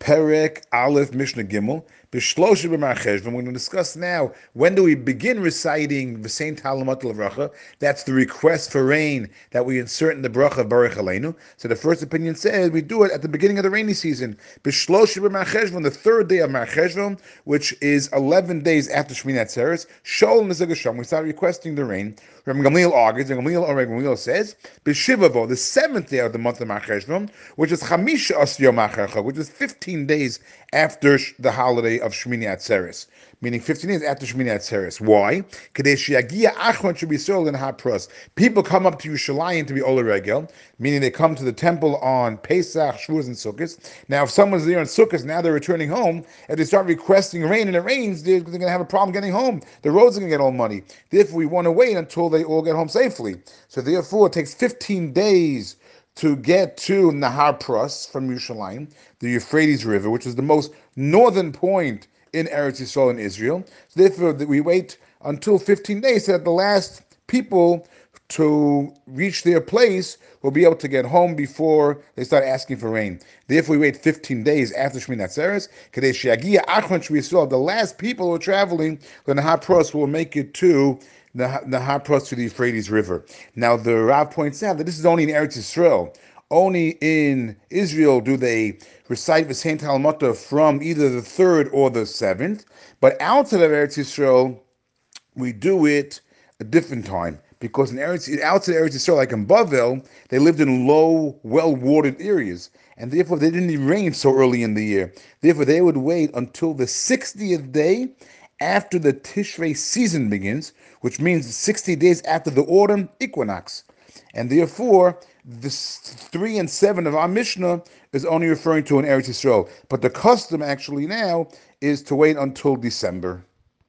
Perek Aleph Mishnah Gimel. B'marcheshvan. We're going to discuss now when do we begin reciting the same Tal U'Matar Livracha. That's the request for rain that we insert in the bracha Baruch Aleinu. So the first opinion says we do it at the beginning of the rainy season. B'shlosha b'marcheshvan, the third day of Marcheshvan, which is 11 days after Shmini Atzeres. Shol Nezagasham. We start requesting the rain. Rabbi Gamliel argues, and Gamliel, Rabbi Gamliel says, B'shivavo, the seventh day of the month of Marcheshvan, which is Chamisha Asyo which is 15 days after the holiday of Shmini Atzeres, meaning 15 days after Shmini Atzeres. Why? should be sold in Hapros. People come up to Yerushalayim to be Ola Regel, meaning they come to the temple on Pesach, Shavuos, and Sukkot. Now, if someone's there on Sukkot, now they're returning home, and they start requesting rain, and it rains, they're, they're going to have a problem getting home. The roads are going to get all muddy. Therefore, we want to wait until they all get home safely. So, therefore, it takes 15 days to get to Nahar Pras from Yerushalayim, the Euphrates River, which is the most northern point in Eretz Yisrael in Israel. So therefore, we wait until 15 days so that the last people to reach their place will be able to get home before they start asking for rain. Therefore, we wait 15 days after Shmini Atzeres. Kadesh Yagia Achron Shvi the last people who are traveling, the Nahar Pros will make it to the Nahar Pros to the Euphrates River. Now, the Rav points out that this is only in Eretz Yisrael. Only in Israel do they recite the Saint Talmud from either the third or the seventh, but outside of Eretz Yisrael, we do it a different time because in Eretz, outside Eretz Yisrael, like in Bavel, they lived in low, well-watered areas, and therefore they didn't rain so early in the year. Therefore, they would wait until the 60th day after the Tishrei season begins, which means 60 days after the autumn equinox. And therefore, this three and seven of our Mishnah is only referring to an Eretz Yisrael. But the custom actually now is to wait until December.